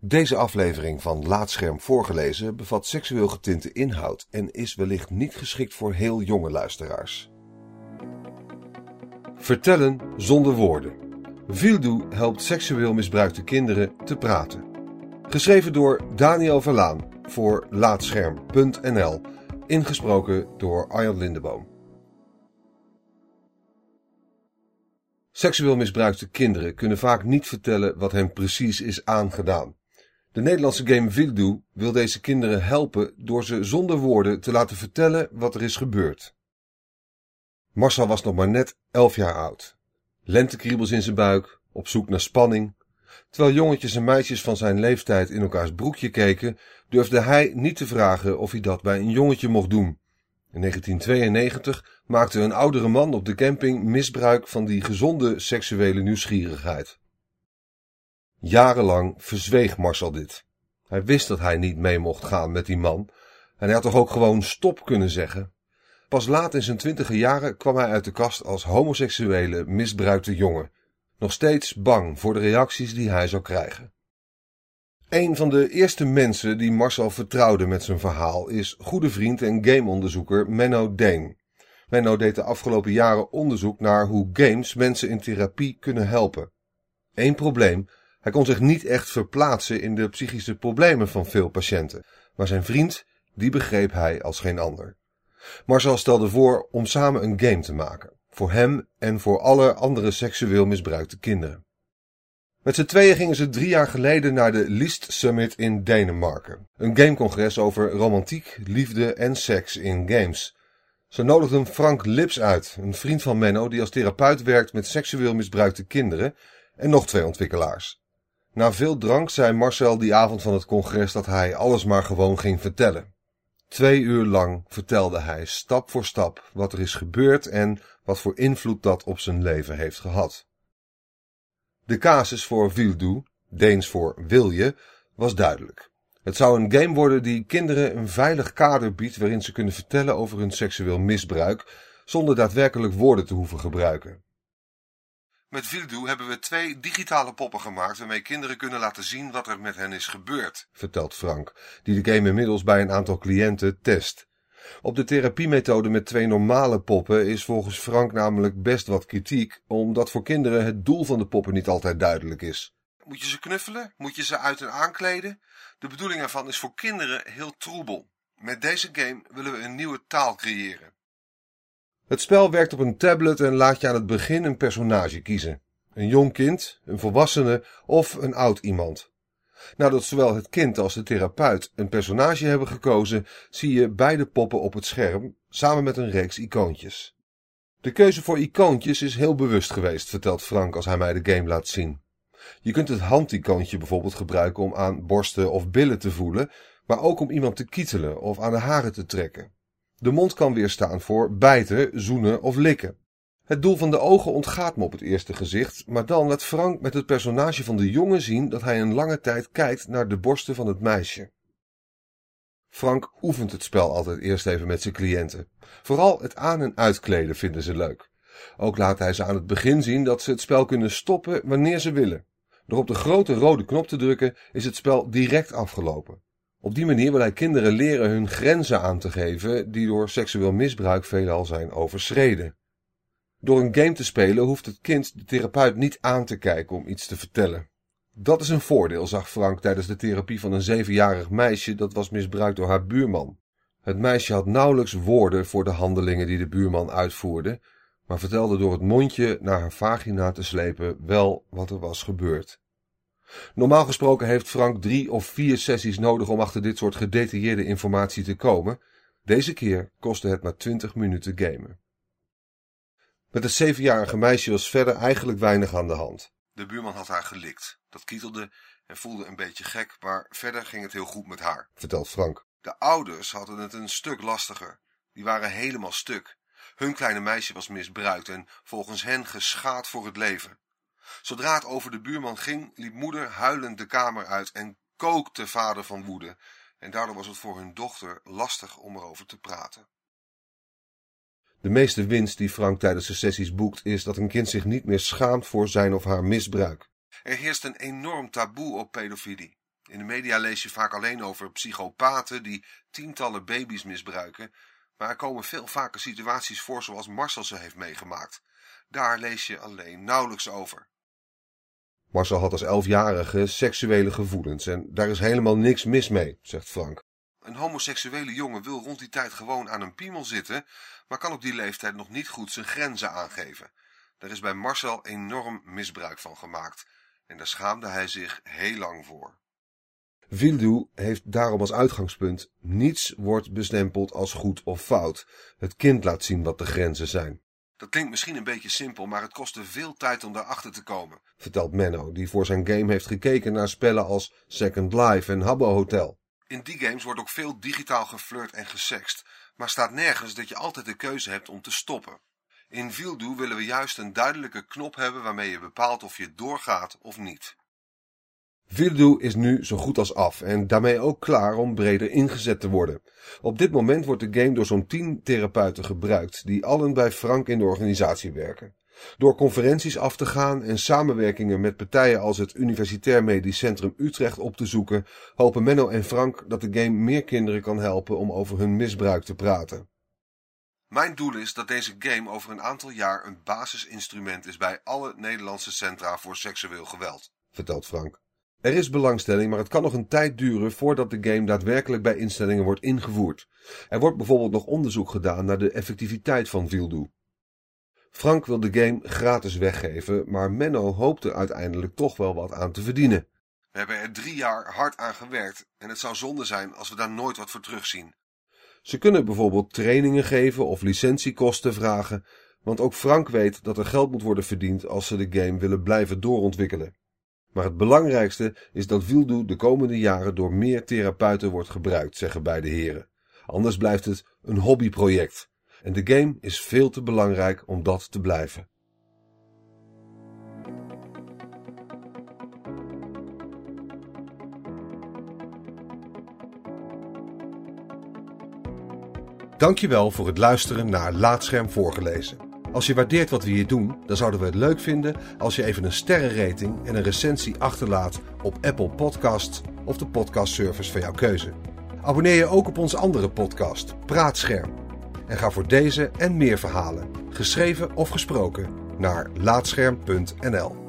Deze aflevering van Laatscherm voorgelezen bevat seksueel getinte inhoud en is wellicht niet geschikt voor heel jonge luisteraars. Vertellen zonder woorden. Vildoe helpt seksueel misbruikte kinderen te praten. Geschreven door Daniel Verlaan voor Laatscherm.nl. Ingesproken door Arjan Lindeboom. Seksueel misbruikte kinderen kunnen vaak niet vertellen wat hen precies is aangedaan. De Nederlandse game Vildoe wil deze kinderen helpen door ze zonder woorden te laten vertellen wat er is gebeurd. Marcel was nog maar net 11 jaar oud. Lentekriebels in zijn buik, op zoek naar spanning. Terwijl jongetjes en meisjes van zijn leeftijd in elkaars broekje keken, durfde hij niet te vragen of hij dat bij een jongetje mocht doen. In 1992 maakte een oudere man op de camping misbruik van die gezonde seksuele nieuwsgierigheid. Jarenlang verzweeg Marcel dit. Hij wist dat hij niet mee mocht gaan met die man en hij had toch ook gewoon stop kunnen zeggen. Pas laat in zijn twintige jaren kwam hij uit de kast als homoseksuele misbruikte jongen, nog steeds bang voor de reacties die hij zou krijgen. Een van de eerste mensen die Marcel vertrouwde met zijn verhaal is goede vriend en gameonderzoeker Menno Deen. Menno deed de afgelopen jaren onderzoek naar hoe games mensen in therapie kunnen helpen. Eén probleem, hij kon zich niet echt verplaatsen in de psychische problemen van veel patiënten, maar zijn vriend, die begreep hij als geen ander. Marcel stelde voor om samen een game te maken, voor hem en voor alle andere seksueel misbruikte kinderen. Met z'n tweeën gingen ze drie jaar geleden naar de List Summit in Denemarken. Een gamecongres over romantiek, liefde en seks in games. Ze nodigden Frank Lips uit, een vriend van Menno die als therapeut werkt met seksueel misbruikte kinderen, en nog twee ontwikkelaars. Na veel drank zei Marcel die avond van het congres dat hij alles maar gewoon ging vertellen. Twee uur lang vertelde hij stap voor stap wat er is gebeurd en wat voor invloed dat op zijn leven heeft gehad. De casus voor Vildoe, Deens voor Wilje, was duidelijk. Het zou een game worden die kinderen een veilig kader biedt waarin ze kunnen vertellen over hun seksueel misbruik, zonder daadwerkelijk woorden te hoeven gebruiken. Met Vildoe hebben we twee digitale poppen gemaakt waarmee kinderen kunnen laten zien wat er met hen is gebeurd, vertelt Frank, die de game inmiddels bij een aantal cliënten test. Op de therapiemethode met twee normale poppen is volgens Frank namelijk best wat kritiek, omdat voor kinderen het doel van de poppen niet altijd duidelijk is. Moet je ze knuffelen? Moet je ze uit en aankleden? De bedoeling ervan is voor kinderen heel troebel. Met deze game willen we een nieuwe taal creëren. Het spel werkt op een tablet en laat je aan het begin een personage kiezen. Een jong kind, een volwassene of een oud iemand. Nadat zowel het kind als de therapeut een personage hebben gekozen, zie je beide poppen op het scherm, samen met een reeks icoontjes. De keuze voor icoontjes is heel bewust geweest, vertelt Frank als hij mij de game laat zien. Je kunt het handicoontje bijvoorbeeld gebruiken om aan borsten of billen te voelen, maar ook om iemand te kietelen of aan de haren te trekken. De mond kan weer staan voor bijten, zoenen of likken. Het doel van de ogen ontgaat me op het eerste gezicht, maar dan laat Frank met het personage van de jongen zien dat hij een lange tijd kijkt naar de borsten van het meisje. Frank oefent het spel altijd eerst even met zijn cliënten. Vooral het aan- en uitkleden vinden ze leuk. Ook laat hij ze aan het begin zien dat ze het spel kunnen stoppen wanneer ze willen. Door op de grote rode knop te drukken is het spel direct afgelopen. Op die manier wil hij kinderen leren hun grenzen aan te geven die door seksueel misbruik veelal zijn overschreden. Door een game te spelen hoeft het kind de therapeut niet aan te kijken om iets te vertellen. Dat is een voordeel, zag Frank tijdens de therapie van een zevenjarig meisje dat was misbruikt door haar buurman. Het meisje had nauwelijks woorden voor de handelingen die de buurman uitvoerde, maar vertelde door het mondje naar haar vagina te slepen wel wat er was gebeurd. Normaal gesproken heeft Frank drie of vier sessies nodig om achter dit soort gedetailleerde informatie te komen. Deze keer kostte het maar twintig minuten gamen. Met het zevenjarige meisje was verder eigenlijk weinig aan de hand. De buurman had haar gelikt. Dat kietelde en voelde een beetje gek, maar verder ging het heel goed met haar, vertelt Frank. De ouders hadden het een stuk lastiger. Die waren helemaal stuk. Hun kleine meisje was misbruikt en volgens hen geschaad voor het leven. Zodra het over de buurman ging, liep moeder huilend de kamer uit en kookte vader van woede. En daardoor was het voor hun dochter lastig om erover te praten. De meeste winst die Frank tijdens de sessies boekt is dat een kind zich niet meer schaamt voor zijn of haar misbruik. Er heerst een enorm taboe op pedofilie. In de media lees je vaak alleen over psychopaten die tientallen baby's misbruiken, maar er komen veel vaker situaties voor zoals Marcel ze heeft meegemaakt. Daar lees je alleen nauwelijks over. Marcel had als elfjarige seksuele gevoelens en daar is helemaal niks mis mee, zegt Frank. Een homoseksuele jongen wil rond die tijd gewoon aan een piemel zitten, maar kan op die leeftijd nog niet goed zijn grenzen aangeven. Daar is bij Marcel enorm misbruik van gemaakt en daar schaamde hij zich heel lang voor. Vildu heeft daarom als uitgangspunt niets wordt bestempeld als goed of fout. Het kind laat zien wat de grenzen zijn. Dat klinkt misschien een beetje simpel, maar het kostte veel tijd om daarachter te komen, vertelt Menno, die voor zijn game heeft gekeken naar spellen als Second Life en Habbo Hotel. In die games wordt ook veel digitaal geflirt en gesext, maar staat nergens dat je altijd de keuze hebt om te stoppen. In Vildu willen we juist een duidelijke knop hebben waarmee je bepaalt of je doorgaat of niet. Vildu is nu zo goed als af en daarmee ook klaar om breder ingezet te worden. Op dit moment wordt de game door zo'n 10 therapeuten gebruikt, die allen bij Frank in de organisatie werken. Door conferenties af te gaan en samenwerkingen met partijen als het Universitair Medisch Centrum Utrecht op te zoeken, hopen Menno en Frank dat de game meer kinderen kan helpen om over hun misbruik te praten. Mijn doel is dat deze game over een aantal jaar een basisinstrument is bij alle Nederlandse centra voor seksueel geweld, vertelt Frank. Er is belangstelling, maar het kan nog een tijd duren voordat de game daadwerkelijk bij instellingen wordt ingevoerd. Er wordt bijvoorbeeld nog onderzoek gedaan naar de effectiviteit van Vildu. Frank wil de game gratis weggeven, maar Menno hoopt er uiteindelijk toch wel wat aan te verdienen. We hebben er drie jaar hard aan gewerkt en het zou zonde zijn als we daar nooit wat voor terugzien. Ze kunnen bijvoorbeeld trainingen geven of licentiekosten vragen, want ook Frank weet dat er geld moet worden verdiend als ze de game willen blijven doorontwikkelen. Maar het belangrijkste is dat Vildu de komende jaren door meer therapeuten wordt gebruikt, zeggen beide heren. Anders blijft het een hobbyproject. En de game is veel te belangrijk om dat te blijven. Dankjewel voor het luisteren naar Laatscherm voorgelezen. Als je waardeert wat we hier doen, dan zouden we het leuk vinden als je even een sterrenrating en een recensie achterlaat op Apple Podcasts of de podcastservice van jouw keuze. Abonneer je ook op onze andere podcast, Praatscherm. En ga voor deze en meer verhalen, geschreven of gesproken, naar laatscherm.nl.